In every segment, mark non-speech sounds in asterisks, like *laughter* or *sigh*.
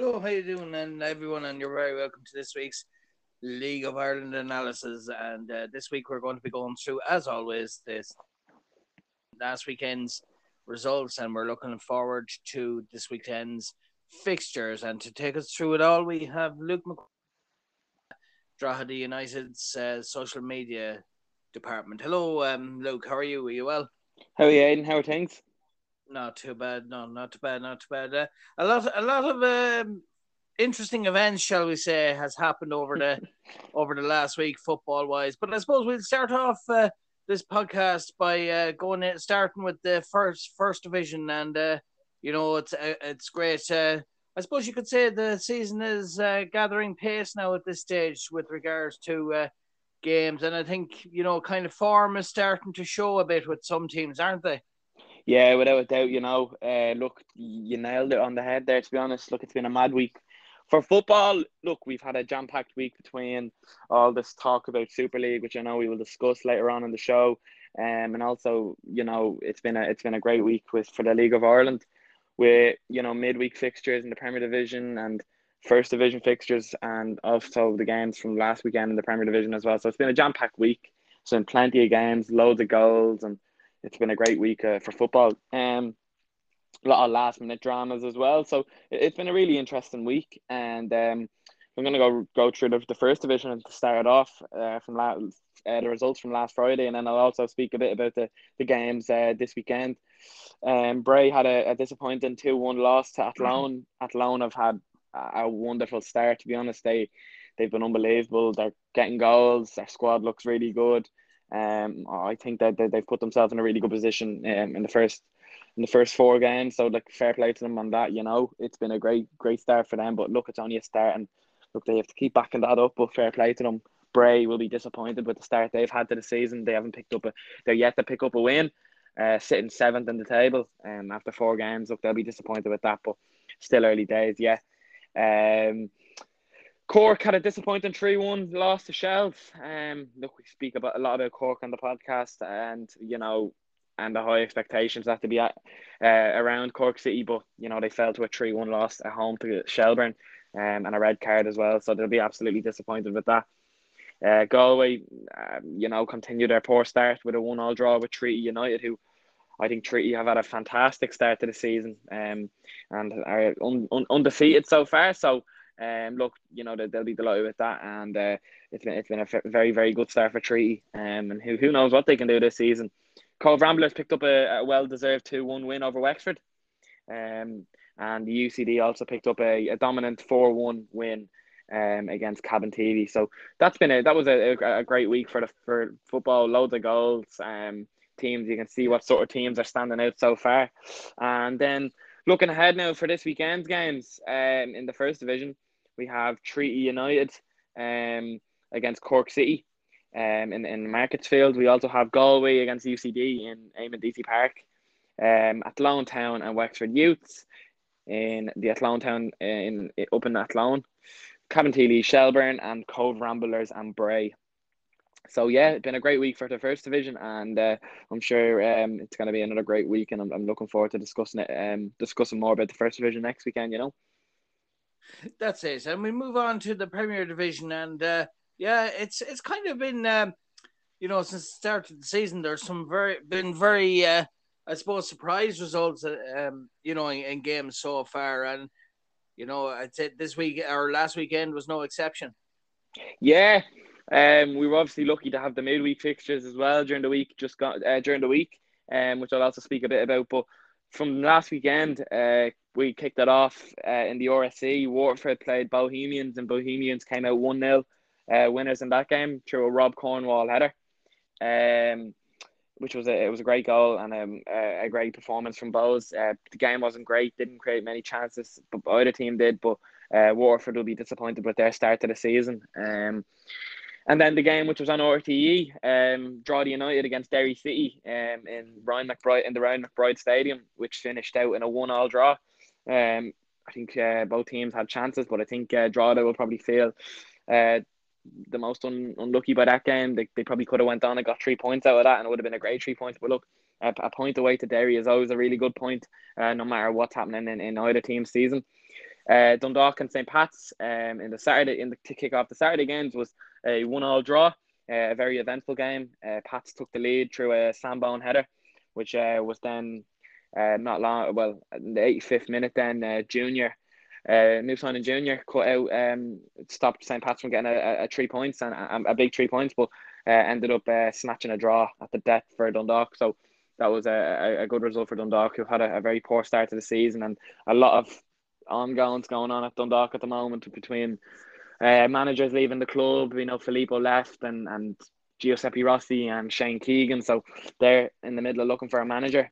Hello, how you doing, and everyone, and you're very welcome to this week's League of Ireland analysis. And uh, this week we're going to be going through, as always, this last weekend's results, and we're looking forward to this weekend's fixtures. And to take us through it all, we have Luke Mc- Drogheda United's uh, social media department. Hello, um, Luke. How are you? Are you well? How are you, Aidan? How are things? Not too bad. No, not too bad. Not too bad. Uh, a lot, a lot of um, interesting events, shall we say, has happened over the *laughs* over the last week, football wise. But I suppose we'll start off uh, this podcast by uh, going in, starting with the first first division, and uh, you know it's uh, it's great. Uh, I suppose you could say the season is uh, gathering pace now at this stage with regards to uh, games, and I think you know kind of form is starting to show a bit with some teams, aren't they? Yeah, without a doubt, you know. Uh, look, you nailed it on the head there, to be honest. Look, it's been a mad week. For football, look, we've had a jam packed week between all this talk about Super League, which I know we will discuss later on in the show. Um, and also, you know, it's been a it's been a great week with for the League of Ireland with, you know, midweek fixtures in the Premier Division and first division fixtures and also the games from last weekend in the Premier Division as well. So it's been a jam packed week. So in plenty of games, loads of goals and it's been a great week uh, for football. Um, a lot of last minute dramas as well. So it's been a really interesting week, and um, I'm going to go go through the, the first division to start off uh, from uh, the results from last Friday, and then I'll also speak a bit about the the games uh, this weekend. Um, Bray had a, a disappointing two one loss to Athlone. Athlone have had a, a wonderful start. To be honest, they they've been unbelievable. They're getting goals. Their squad looks really good. Um, I think that, they've put themselves in a really good position um, in the first in the first four games. So like fair play to them on that. You know, it's been a great great start for them. But look, it's only a start, and look, they have to keep backing that up. But fair play to them. Bray will be disappointed with the start they've had to the season. They haven't picked up a. They're yet to pick up a win. Uh, sitting seventh in the table um, after four games. Look, they'll be disappointed with that, but still early days. Yeah. Um, Cork had a disappointing 3 1 loss to Shels. Um, look, we speak about a lot about Cork on the podcast and, you know, and the high expectations that to be at uh, around Cork City, but, you know, they fell to a 3 1 loss at home to Shelbourne um, and a red card as well. So they'll be absolutely disappointed with that. Uh, Galway, um, you know, continue their poor start with a one all draw with Treaty United, who I think Treaty have had a fantastic start to the season um, and are un- un- undefeated so far. So, um, look, you know they'll be delighted with that, and uh, it's been it's been a very very good start for Treaty, um, and who who knows what they can do this season. Cobh Ramblers picked up a, a well deserved two one win over Wexford, um, and the UCD also picked up a, a dominant four one win um, against Cabinteely. So that's been a that was a, a, great week for the for football. Loads of goals. Um, teams you can see what sort of teams are standing out so far, and then looking ahead now for this weekend's games um, in the first division we have Treaty United um, against Cork City um, in, in Marketsfield. We also have Galway against UCD in Eamonn Deacy Park, um, Athlone Town and Wexford Youths in the Athlone Town in, in up in Athlone, Cabinteely, Shelbourne, and Cobh Ramblers and Bray. So yeah, it's been a great week for the first division, and uh, I'm sure um, it's going to be another great week, and I'm, I'm looking forward to discussing it, um, discussing more about the first division next weekend. You know. That's it. And we move on to the Premier Division, and uh, yeah, it's it's kind of been, um, you know, since the start of the season, there's some very been very, uh, I suppose, surprise results, uh, um, you know, in, in games so far, and you know, I'd say this week or last weekend was no exception. Yeah, um, we were obviously lucky to have the midweek fixtures as well during the week, just got uh, during the week, um, which I'll also speak a bit about, but from last weekend, uh, we kicked it off uh, in the RSC. Waterford played Bohemians, and Bohemians came out 1 0 uh, winners in that game through a Rob Cornwall header, um, which was a, it was a great goal and um, a, a great performance from Bohs. Uh, the game wasn't great, didn't create many chances, but either team did. But uh, Waterford will be disappointed with their start to the season. Um, and then the game, which was on RTE, um, United against Derry City um, in Ryan McBride in the Ryan McBride Stadium, which finished out in a one-all draw. Um, I think uh, both teams had chances, but I think uh, will probably feel uh, the most un- unlucky by that game. They, they probably could have went on and got three points out of that, and it would have been a great three points. But look, a, a point away to Derry is always a really good point, uh, no matter what's happening in, in either team's season. Uh, Dundalk and St. Pat's um, in the Saturday in the to kick off the Saturday games was a one-all draw, uh, a very eventful game. Uh, Pats took the lead through a Sambone header, which uh, was then uh, not long. Well, in the 85th minute, then uh, Junior. Uh, new signing junior cut out um stopped St Pat's from getting a, a, a, three points and a, a, big three points, but uh, ended up uh, snatching a draw at the death for Dundalk. So that was a, a good result for Dundalk, who had a, a very poor start to the season and a lot of ongoings going on at Dundalk at the moment between uh, managers leaving the club. You know, Filippo left and and Giuseppe Rossi and Shane Keegan. So they're in the middle of looking for a manager.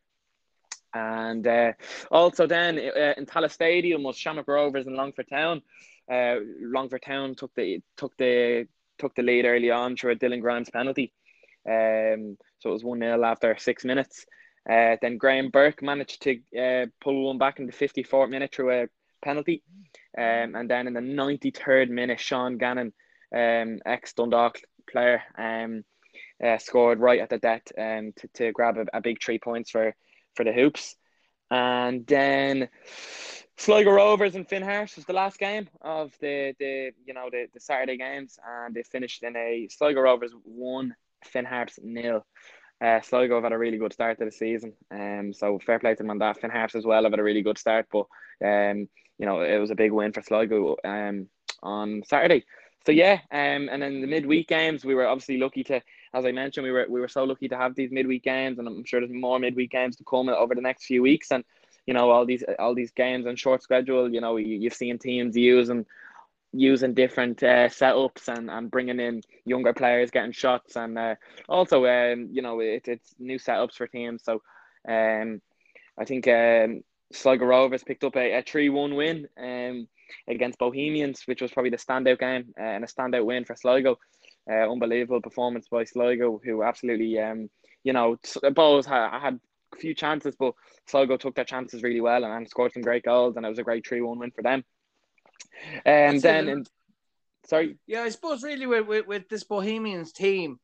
And uh, also then uh, in Tallaght Stadium was Shamrock Rovers and Longford Town. Uh, Longford Town took the took the took the lead early on through a Dylan Grimes penalty. Um, so it was 1 0 after six minutes. Uh, then Graham Burke managed to uh, pull one back in the 54th minute through a penalty. Um, and then in the 93rd minute, Sean Gannon, um, ex Dundalk player, um, uh, scored right at the death um, to, to grab a, a big three points for, for the Hoops. And then Sligo Rovers and Finn Harps was the last game of the, the you know the, the Saturday games, and they finished in a Sligo Rovers one, Finn Harps nil. Uh, Sligo have had a really good start to the season, um, so fair play to them on that. As well have had a really good start, but um, you know it was a big win for Sligo um on Saturday. So yeah, um, and then the midweek games we were obviously lucky to, as I mentioned, we were we were so lucky to have these midweek games, and I'm sure there's more midweek games to come over the next few weeks, and you know all these all these games and short schedule. You know you, you've seen teams using using different uh, setups and, and bringing in younger players getting shots. And uh, also um, you know it, it's new setups for teams. So um, I think um, Sligo Rovers picked up a, a 3-1 win um, against Bohemians which was probably the standout game uh, and a standout win for Sligo uh, unbelievable performance by Sligo who absolutely um, you know Bohs had, had a few chances but Sligo took their chances really well and, and scored some great goals and it was a great 3-1 win for them and then, in, sorry. Yeah, I suppose really with, with, with this Bohemians team,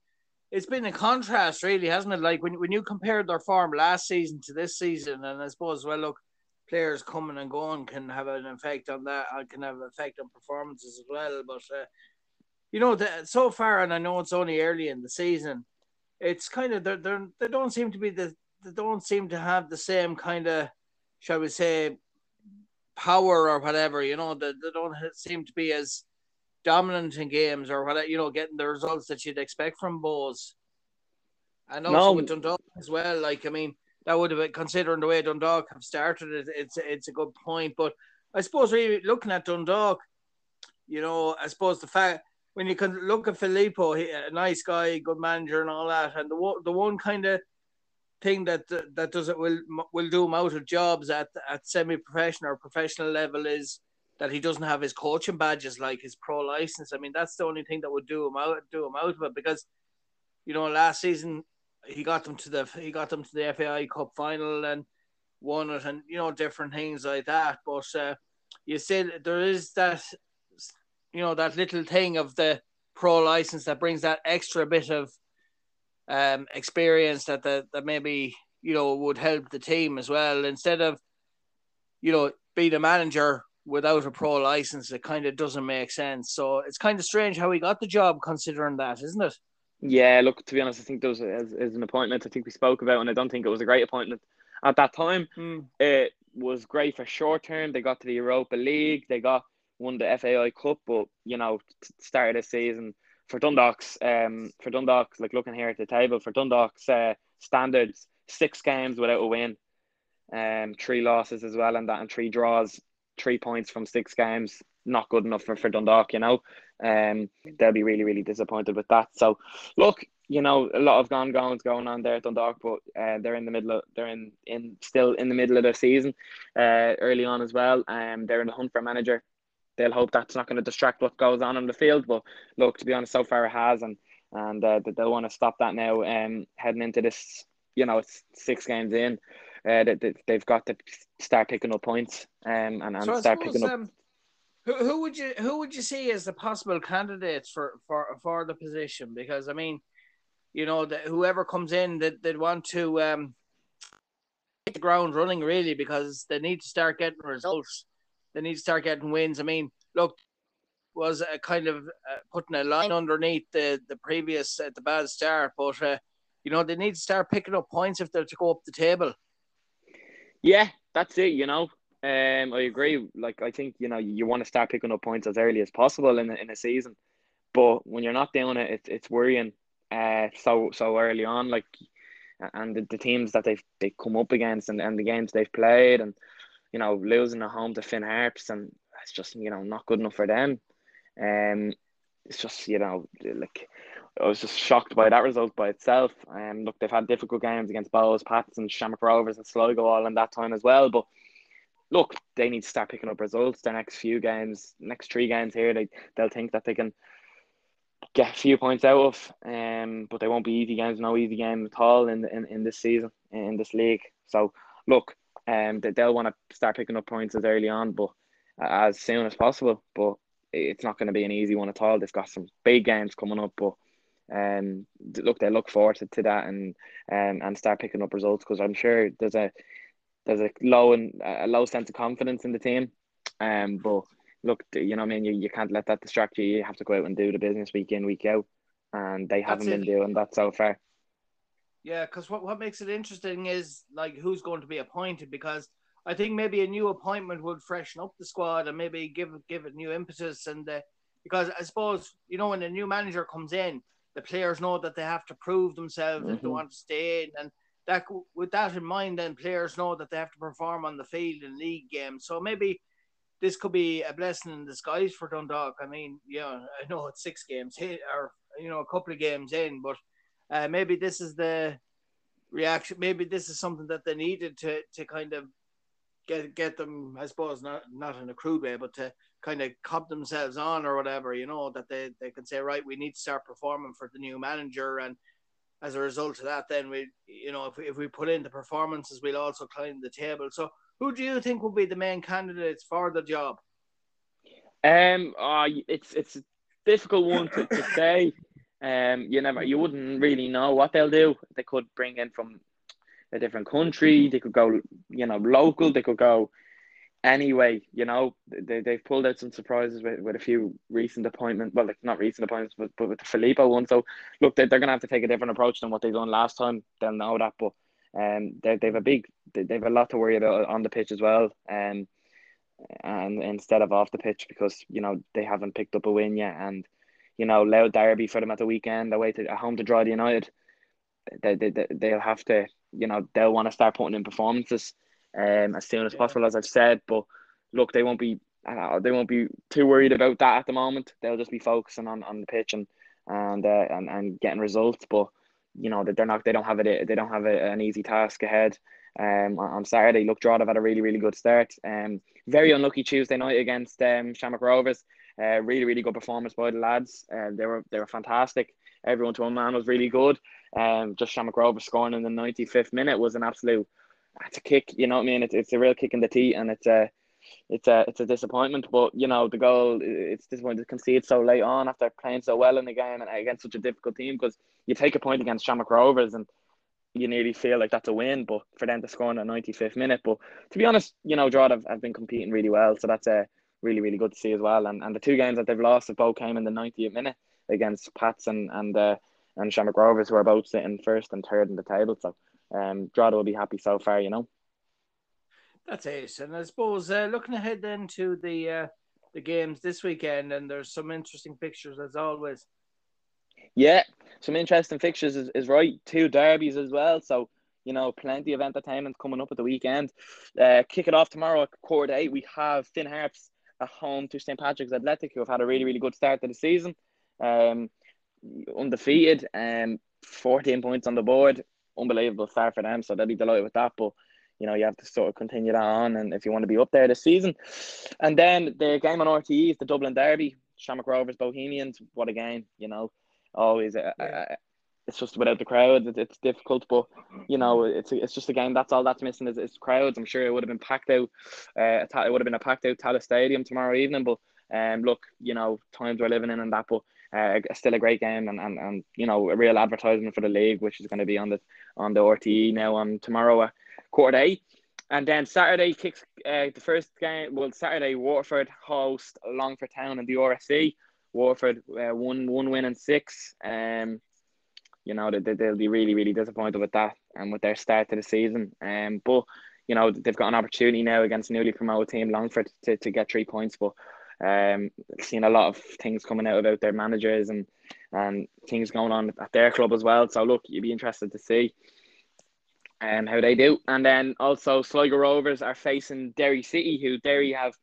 it's been a contrast, really, hasn't it? Like when, when you compared their form last season to this season, and I suppose, well, look, players coming and going can have an effect on that, and uh, can have an effect on performances as well. But, uh, you know, the, so far, and I know it's only early in the season, it's kind of, they're, they're, they don't seem to be the, they don't seem to have the same kind of, shall we say, power or whatever. You know, they, they don't seem to be as dominant in games or whatever. You know, getting the results that you'd expect from Bohs. And also no. with Dundalk as well. Like, I mean, that would have been considering the way Dundalk have started it. It's it's a good point, but I suppose really looking at Dundalk, you know, I suppose the fact when you can look at Filippo, he, a nice guy, good manager, and all that, and the the one kind of thing that that does it will will do him out of jobs at at semi professional or professional level is that he doesn't have his coaching badges like his pro license. I mean, that's the only thing that would do him out do him out of it because you know last season he got them to the he got them to the FAI Cup final and won it and you know different things like that. But uh, you still there is that you know that little thing of the pro license that brings that extra bit of um, experience that, that that maybe you know would help the team as well. Instead of you know being a manager without a pro license, it kind of doesn't make sense. So it's kind of strange how he got the job, considering that, isn't it? Yeah, look, to be honest, I think there was as, as an appointment I think we spoke about, and I don't think it was a great appointment at that time. Mm. It was great for short term. They got to the Europa League. They got won the FAI Cup, but you know, started the season for Dundalk's um for Dundalk's like looking here at the table for Dundalk's uh, standards, six games without a win, um three losses as well, and that and three draws, three points from six games, not good enough for, for Dundalk, you know. Um they'll be really, really disappointed with that. So look, you know, a lot of gone goings going on there at Dundalk, but uh, they're in the middle of they're in, in still in the middle of their season, uh early on as well. Um they're in the hunt for manager they'll hope that's not going to distract what goes on in the field. But look, to be honest, so far it has, and and uh, they'll want to stop that now. Um, heading into this, you know, it's six games in. Uh, they, they've got to start picking up points um, and, and so start suppose, picking up. Um, who, who would you who would you see as the possible candidates for for for the position? Because I mean, you know, that whoever comes in, that they'd want to um, hit the ground running really because they need to start getting results they need to start getting wins. I mean, look, was a kind of uh, putting a line underneath the the previous uh, the bad start, but uh, you know they need to start picking up points if they're to go up the table. Yeah, that's it. You know, um, I agree. Like I think you know you want to start picking up points as early as possible in in a season, but when you're not doing it, it's it's worrying. Uh, so so early on, like, and the, the teams that they've they come up against and, and the games they've played, and you know losing at home to Finn Harps, and it's just you know not good enough for them. Um, it's just you know like I was just shocked by that result by itself. Um, look, they've had difficult games against Bohs, Pats, and Shamrock Rovers and Sligo all in that time as well. But look, they need to start picking up results. Their next few games, next three games here, they they'll think that they can get a few points out of. Um, but they won't be easy games. No easy game at all in in, in this season in this league. So look, um, they'll want to start picking up points as early on, but as soon as possible. But it's not going to be an easy one at all. They've got some big games coming up, but um, look, they look forward to, to that and um, and start picking up results because I'm sure there's a there's a low and a low sense of confidence in the team. Um, but look, you know, what I mean, you, you can't let that distract you. You have to go out and do the business week in, week out, and they haven't been doing that so far. Yeah, because what, what makes it interesting is like who's going to be appointed because I think maybe a new appointment would freshen up the squad and maybe give give it new impetus and uh, because I suppose you know when a new manager comes in, the players know that they have to prove themselves mm-hmm. if they mm-hmm. want to stay in, and that with that in mind, then players know that they have to perform on the field in league games. So maybe this could be a blessing in disguise for Dundalk. I mean, yeah, I know it's six games or you know a couple of games in, but uh, maybe this is the reaction. Maybe this is something that they needed to to kind of get get them, I suppose, not not in a crude way, but to kind of cop themselves on or whatever, you know, that they, they can say, right, we need to start performing for the new manager. And as a result of that, then we, you know, if we, if we put in the performances, we'll also climb the table. So who do you think will be the main candidates for the job? Um, uh, it's, it's a difficult one to, to say. Um, you never, you wouldn't really know what they'll do. They could bring in from a different country. They could go, you know, local. They could go anyway. You know, they they've pulled out some surprises with, with a few recent appointments. Well, like not recent appointments, but, but with the Filippo one. So look, they're, they're gonna have to take a different approach than what they've done last time. They'll know that, but um, they they've a big they've a lot to worry about on the pitch as well. Um, and instead of off the pitch because you know they haven't picked up a win yet and you know Louth Derby for them at the weekend away to at home to Drogheda United they, they, they, they'll have to you know they'll want to start putting in performances um, as soon as possible, as I've said. But look, they won't be uh, they won't be too worried about that at the moment. They'll just be focusing on, on the pitch and and uh, and and getting results. But you know they're not they don't have it they don't have a, an easy task ahead. Um, on Saturday, look, Drogheda had a really really good start. Um, very unlucky Tuesday night against um Shamrock Rovers. Uh, really really good performance by the lads. Uh, they were they were fantastic. Everyone to one man was really good. Um, just Shamrock Rovers scoring in the 95th minute was an absolute it's a kick, you know what I mean? It's, it's a real kick in the teeth and it's a it's a it's a disappointment. But you know, the goal it's disappointing to concede so late on after playing so well in the game and against such a difficult team because you take a point against Shamrock Rovers and you nearly feel like that's a win, but for them to score in the 95th minute. But to be honest, you know, Drogheda have, have been competing really well, so that's a really, really good to see as well. And and the two games that they've lost have both came in the 90th minute against Pats and and uh, and Shamrock Rovers, who are both sitting first and third in the table. So um, Drogheda will be happy so far, you know. That's it. and I suppose uh, looking ahead then to the uh, the games this weekend, and there's some interesting pictures as always. Yeah, some interesting fixtures is, is right. Two derbies as well, so you know, plenty of entertainment coming up at the weekend. Uh, kick it off tomorrow at quarter eight. We have Finn Harps at home to St Patrick's Athletic, who have had a really, really good start to the season. Um, undefeated, and um, 14 points on the board unbelievable start for them. So they'll be delighted with that. But you know, you have to sort of continue that on, and if you want to be up there this season, and then the game on RTE is the Dublin Derby, Shamrock Rovers, Bohemians. What a game! You know, always. A, a, it's just without the crowds, it's, it's difficult. But you know, it's it's just a game. That's all that's missing is, is crowds. I'm sure it would have been packed out. Uh, it would have been a packed out Tallaght Stadium tomorrow evening. But um, look, you know, times we're living in and that. But uh, still a great game and, and, and you know a real advertisement for the league, which is going to be on the on the RTE now on tomorrow at quarter eight. And then Saturday kicks uh, the first game. Well, Saturday Waterford host Longford Town in the RSC. Waterford uh, one one win and six. Um, you know they they'll be really really disappointed with that and with their start to the season. Um, but you know they've got an opportunity now against newly promoted team Longford to, to get three points. But um, seen a lot of things coming out about their managers and and things going on at their club as well. So look, you'd be interested to see um, how they do. And then also Sligo Rovers are facing Derry City, who Derry have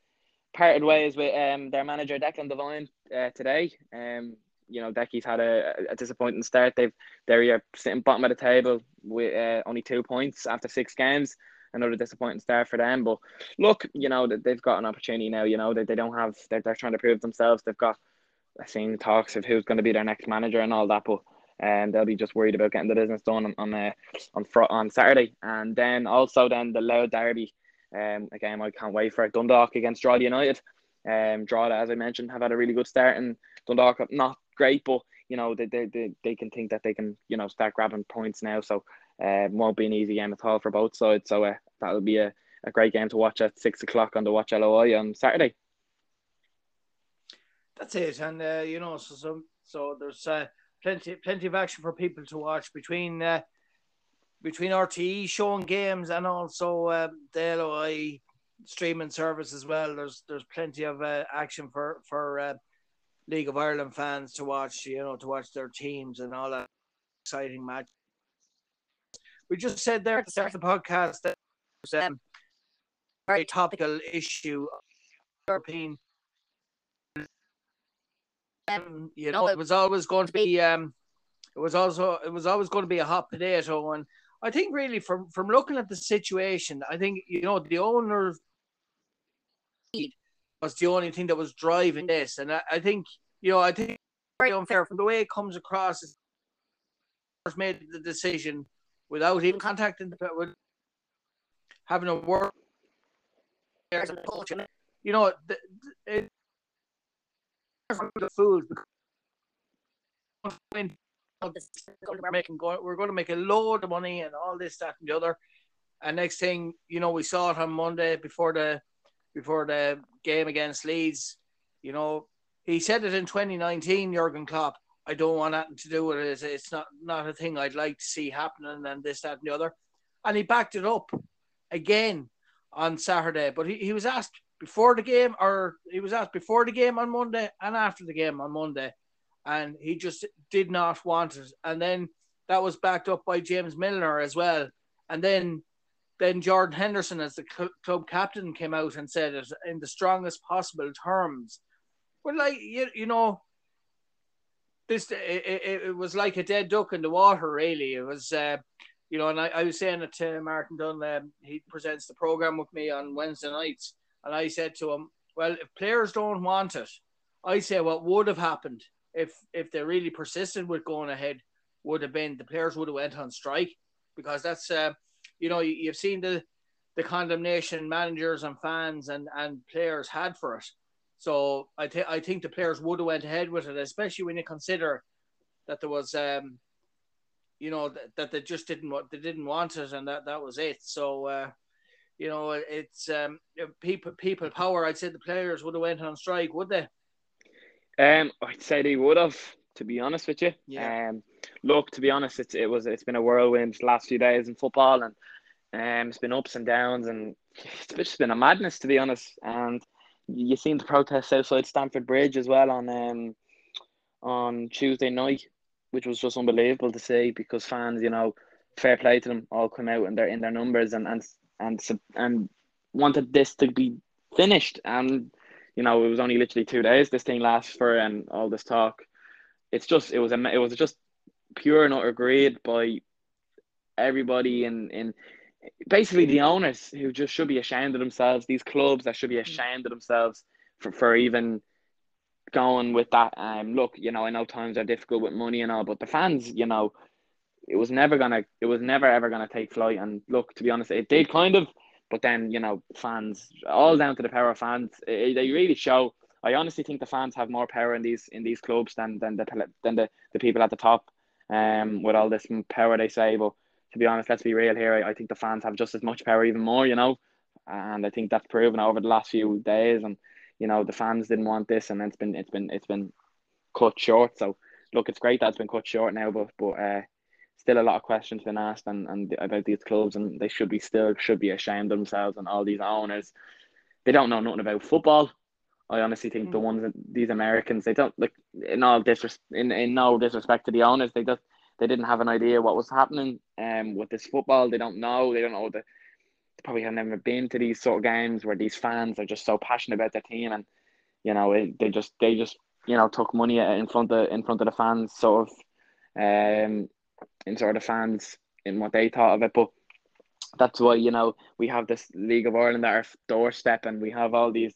parted ways with um, their manager Declan Devine uh, today. Um, you know, Decky's had a, a disappointing start. They've are sitting bottom of the table with uh, only two points after six games. Another disappointing start for them. But look, you know, they've got an opportunity now. You know, they, they don't have, they're, they're trying to prove themselves. They've got, I've seen talks of who's going to be their next manager and all that. But and they'll be just worried about getting the business done on on uh, on fr- on Saturday, and then also then the Louth Derby, um, again I can't wait for. Dundalk against Drogheda United, um, Drogheda as I mentioned have had a really good start, and Dundalk not great, but you know they they, they, they can think that they can you know start grabbing points now, so uh, won't be an easy game at all for both sides. So uh, that'll be a, a great game to watch at six o'clock on the Watch LOI on Saturday. That's it, and uh, you know so so, so there's. Uh, plenty plenty of action for people to watch between uh, between RTE showing games and also um, the LOI streaming service as well. There's there's plenty of uh, action for for uh, League of Ireland fans to watch. You know to watch their teams and all that exciting match. We just said there at the start of the podcast that it was um, a very topical issue. European um, you know, it was always going to be um, it was also it was always going to be a hot potato, and I think really from from looking at the situation, I think you know the owner was the only thing that was driving mm. this, and I, I think you know I think very unfair from the way it comes across. Made the decision without even contacting the with having a word. You know, it, the food. We're making we're going to make a load of money and all this, that, and the other. And next thing, you know, we saw it on Monday before the before the game against Leeds. You know, he said it in 2019, Jurgen Klopp. I don't want nothing to do with it. It's not not a thing I'd like to see happening, and this, that, and the other. And he backed it up again on Saturday. But he, he was asked before the game, or he was asked before the game on Monday and after the game on Monday, and he just did not want it. And then that was backed up by James Milner as well. And then then Jordan Henderson, as the cl- club captain, came out and said it in the strongest possible terms. But like you, you know, this it, it, it was like a dead duck in the water. Really, it was. Uh, you know, and I, I was saying it to Martin Dunn. Um, he presents the program with me on Wednesday nights and I said to him, well, if players don't want it, I say what would have happened if if they really persisted with going ahead would have been the players would have went on strike because that's uh, you know you, have seen the the condemnation managers and fans and and players had for it. So I think I think the players would have went ahead with it, especially when you consider that there was um you know that, that they just didn't want they didn't want it and that that was it. So uh, you know, it's um, people people power. I'd say the players would have went on strike, would they? Um, I'd say they would have. To be honest with you, yeah. Um, look, to be honest, it's it was it's been a whirlwind last few days in football, and um, it's been ups and downs, and it's just been a madness to be honest. And you seen the protests outside Stamford Bridge as well on um on Tuesday night, which was just unbelievable to see because fans, you know, fair play to them, all come out and they're in their numbers and and and and wanted this to be finished. And you know, it was only literally two days this thing lasts for, and all this talk. It's just it was a it was just pure and utter greed by everybody in in basically the owners who just should be ashamed of themselves. These clubs that should be ashamed of themselves for for even going with that. Um, look, you know, I know times are difficult with money and all, but the fans, you know, it was never gonna it was never ever gonna take flight and look to be honest it did kind of but then you know fans all down to the power of fans it, they really show I honestly think the fans have more power in these in these clubs than than the than the, the people at the top um with all this power they say but to be honest, let's be real here. I, I think the fans have just as much power, even more. You know, and I think that's proven over the last few days. And you know, the fans didn't want this, and it's been it's been it's been cut short. So look, it's great that it's been cut short now, but but uh, still a lot of questions been asked and, and about these clubs, and they should be still should be ashamed of themselves and all these owners. They don't know nothing about football. I honestly think mm. the ones that these Americans they don't like in all disres- in, in no disrespect to the owners they just they didn't have an idea what was happening um with this football. They don't know. They don't know the they probably have never been to these sort of games where these fans are just so passionate about their team and you know it, they just they just you know took money in front of in front of the fans sort of um in sort of the fans in what they thought of it. But that's why you know we have this League of Ireland at our doorstep and we have all these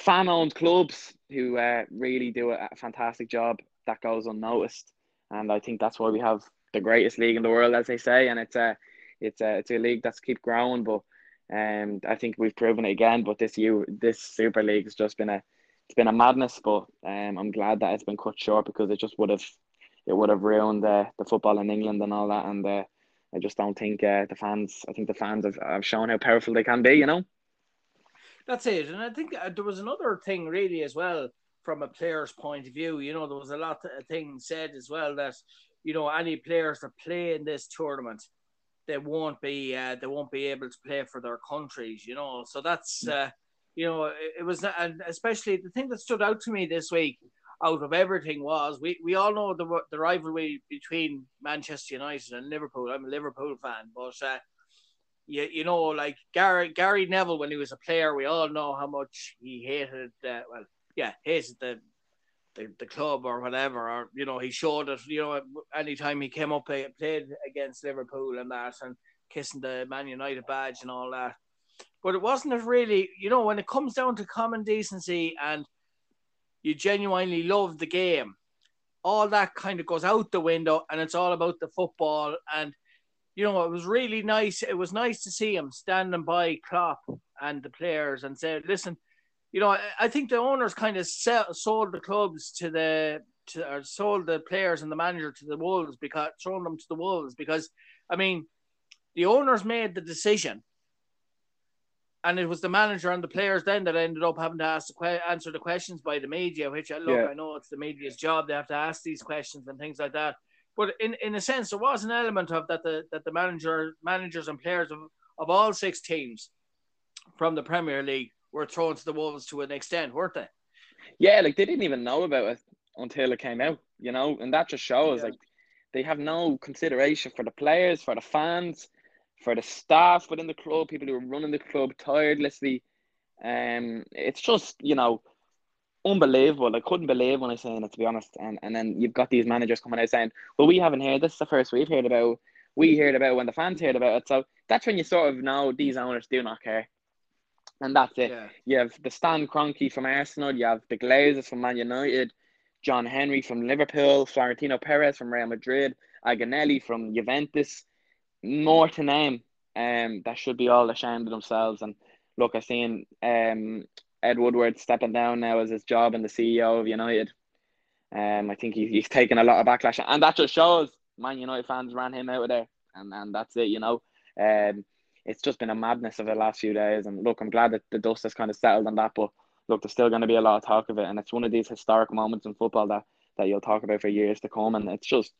fan owned clubs who uh, really do a fantastic job that goes unnoticed. And I think that's why we have the greatest league in the world, as they say. And it's a, it's a, it's a league that's keep growing. But um, I think we've proven it again. But this you, this Super League has just been a, it's been a madness. But um, I'm glad that it's been cut short because it just would have, it would have ruined uh, the football in England and all that. And uh, I just don't think uh, the fans. I think the fans have, have shown how powerful they can be. You know. That's it, and I think uh, there was another thing really as well from a player's point of view. You know, there was a lot of things said as well that you know any players that play in this tournament, they won't be uh, they won't be able to play for their countries. You know, so that's uh, you know it, it was and especially the thing that stood out to me this week out of everything was we, we all know the the rivalry between Manchester United and Liverpool. I'm a Liverpool fan, but uh, you, you know, like Gary Gary Neville when he was a player, we all know how much he hated. Uh, well, yeah, hated the, the the club or whatever, or you know, he showed it. You know, anytime he came up, he played against Liverpool and that, and kissing the Man United badge and all that. But it wasn't it really, you know, when it comes down to common decency and you genuinely love the game, all that kind of goes out the window, and it's all about the football and you know, it was really nice. It was nice to see him standing by Klopp and the players and said, "Listen, you know, I, think the owners kind of sell, sold the clubs to the to or sold the players and the manager to the Wolves because thrown them to the Wolves because, I mean, the owners made the decision." And it was the manager and the players then that ended up having to ask the que- answer the questions by the media, which I look, yeah. I know it's the media's job; they have to ask these questions and things like that. But in, in a sense, there was an element of that the that the manager managers and players of, of all six teams from the Premier League were thrown to the wolves to an extent, weren't they? Yeah, like they didn't even know about it until it came out, you know, and that just shows yeah. like they have no consideration for the players, for the fans, for the staff within the club, people who are running the club tirelessly. Um, it's just you know unbelievable. I couldn't believe when I saying it to be honest. And and then you've got these managers coming out saying, "Well, we haven't heard. This is the first we've heard about. We heard about when the fans heard about it." So that's when you sort of know these owners do not care. And that's it. Yeah. You have the Stan Kroenke from Arsenal. You have the Glazers from Man United. John Henry from Liverpool. Florentino Perez from Real Madrid. Agnelli from Juventus. More to name. Um, that should be all ashamed of themselves. And look, I seen um Ed Woodward stepping down now as his job and the CEO of United. Um, I think he, he's taken a lot of backlash, and that just shows Man United fans ran him out of there, and, and that's it. You know, um, it's just been a madness of the last few days. And look, I'm glad that the dust has kind of settled on that, but look, there's still going to be a lot of talk of it, and it's one of these historic moments in football that that you'll talk about for years to come. And it's just,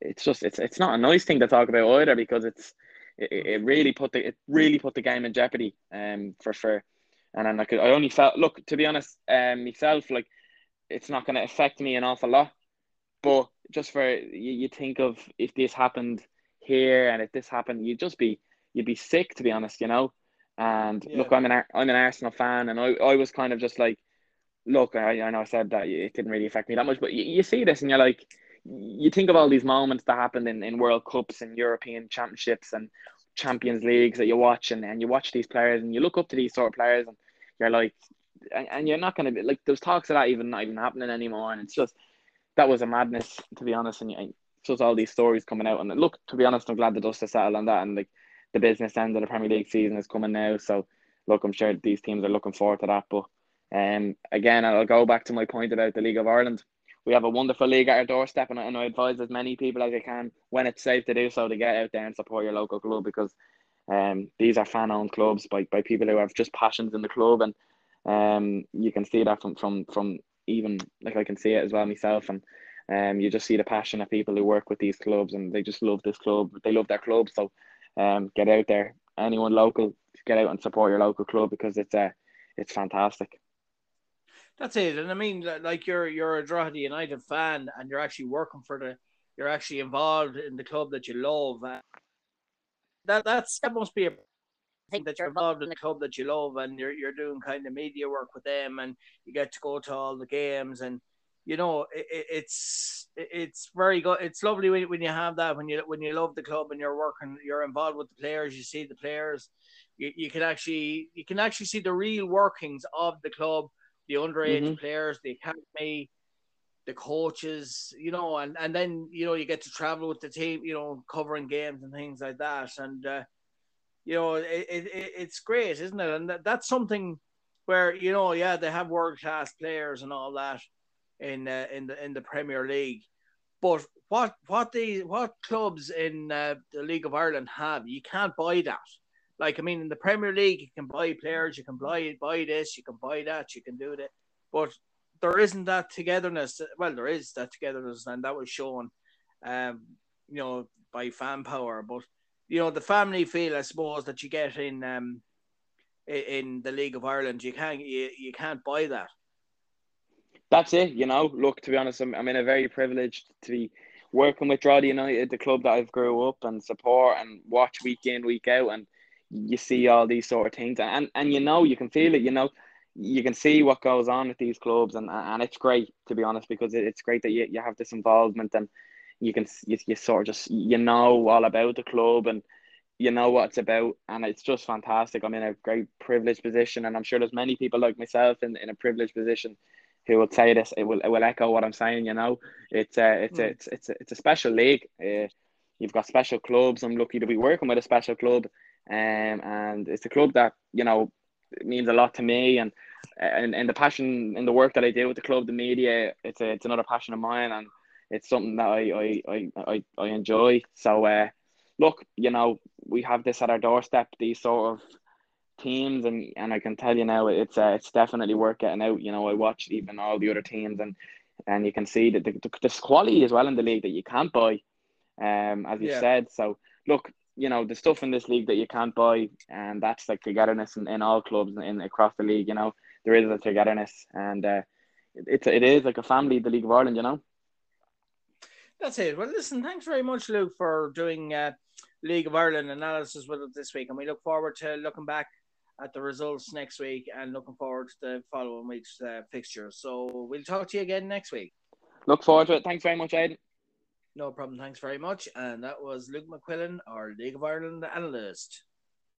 it's just, it's it's not a nice thing to talk about either because it's it, it really put the it really put the game in jeopardy. Um, for for and then like I only felt look to be honest, um, myself like it's not going to affect me an awful lot, but just for you, you think of if this happened here and if this happened, you'd just be you'd be sick to be honest, you know. And yeah. look, I'm an I'm an Arsenal fan, and I, I was kind of just like, look, I, I know I said that it didn't really affect me that much, but you, you see this and you're like, you think of all these moments that happened in, in World Cups and European Championships and Champions Leagues that you watch and, and you watch these players and you look up to these sort of players and you're like and, and you're not gonna be like there's talks of that even not even happening anymore. And it's just that was a madness to be honest. And, and just all these stories coming out. And look to be honest I'm glad the dust has settled on that and like the business end of the Premier League season is coming now. So look I'm sure these teams are looking forward to that. But um again I'll go back to my point about the League of Ireland we have a wonderful league at our doorstep, and, and I advise as many people as I can when it's safe to do so to get out there and support your local club because um, these are fan owned clubs by, by people who have just passions in the club, and um, you can see that from, from from even like I can see it as well myself, and um, you just see the passion of people who work with these clubs, and they just love this club. They love their club, so um, get out there. Anyone local, get out and support your local club because it's uh, it's fantastic. That's it, and I mean, like you're you're a Drogheda United fan, and you're actually working for the, you're actually involved in the club that you love. That that's that must be a thing that you're involved in the club that you love, and you're you're doing kind of media work with them, and you get to go to all the games, and you know it, it's it's very good. It's lovely when, when you have that when you when you love the club and you're working, you're involved with the players, you see the players, you, you can actually you can actually see the real workings of the club, the underage mm-hmm. players, the academy, the coaches, you know, and, and then you know you get to travel with the team, you know, covering games and things like that, and uh, you know it, it, it's great, isn't it? And that, that's something where you know, yeah, they have world class players and all that in uh, in the in the Premier League, but what what the what clubs in uh, the League of Ireland have, you can't buy that. Like I mean, in the Premier League, you can buy players, you can buy buy this, you can buy that, you can do that, but there isn't that togetherness. Well, there is that togetherness, and that was shown, um, you know, by fan power. But you know, the family feel, I suppose, that you get in um, in the League of Ireland, you can't you, you can't buy that. That's it. You know, look, to be honest, I'm, I'm in a very privileged to be working with Drogheda United, the club that I've grew up and support and watch week in week out, and you see all these sort of things, and and you know, you can feel it. You know. You can see what goes on at these clubs and and it's great to be honest because it's great that you, you have this involvement and you can you, you sort of just you know all about the club and you know what it's about and it's just fantastic. I'm in a great privileged position and i'm sure there's many people like myself in, in a privileged position who will say this it will, it will echo what i'm saying you know. It's a it's a, it's it's a, it's a special league. Uh, you've got special clubs. I'm lucky to be working with a special club um, and it's a club that you know means a lot to me and and, and the passion in the work that I do with the club, the media, it's a, it's another passion of mine and it's something that I I, I, I, I enjoy. So uh, look, you know, we have this at our doorstep, these sort of teams and, and I can tell you now it's uh, it's definitely worth getting out. You know, I watch even all the other teams and and you can see that the, the, the quality as well in the league that you can't buy, um, as you yeah. said. So look, you know the stuff in this league that you can't buy, and that's like togetherness in, in all clubs in across the league. You know there is a togetherness, and uh, it's it is like a family, the League of Ireland. You know. That's it. Well, listen, thanks very much, Luke, for doing uh, League of Ireland analysis with us this week, and we look forward to looking back at the results next week and looking forward to the following week's uh, fixtures. So we'll talk to you again next week. Look forward to it. Thanks very much, Aidan. No problem. Thanks very much. And that was Luke McQuillan, our League of Ireland analyst.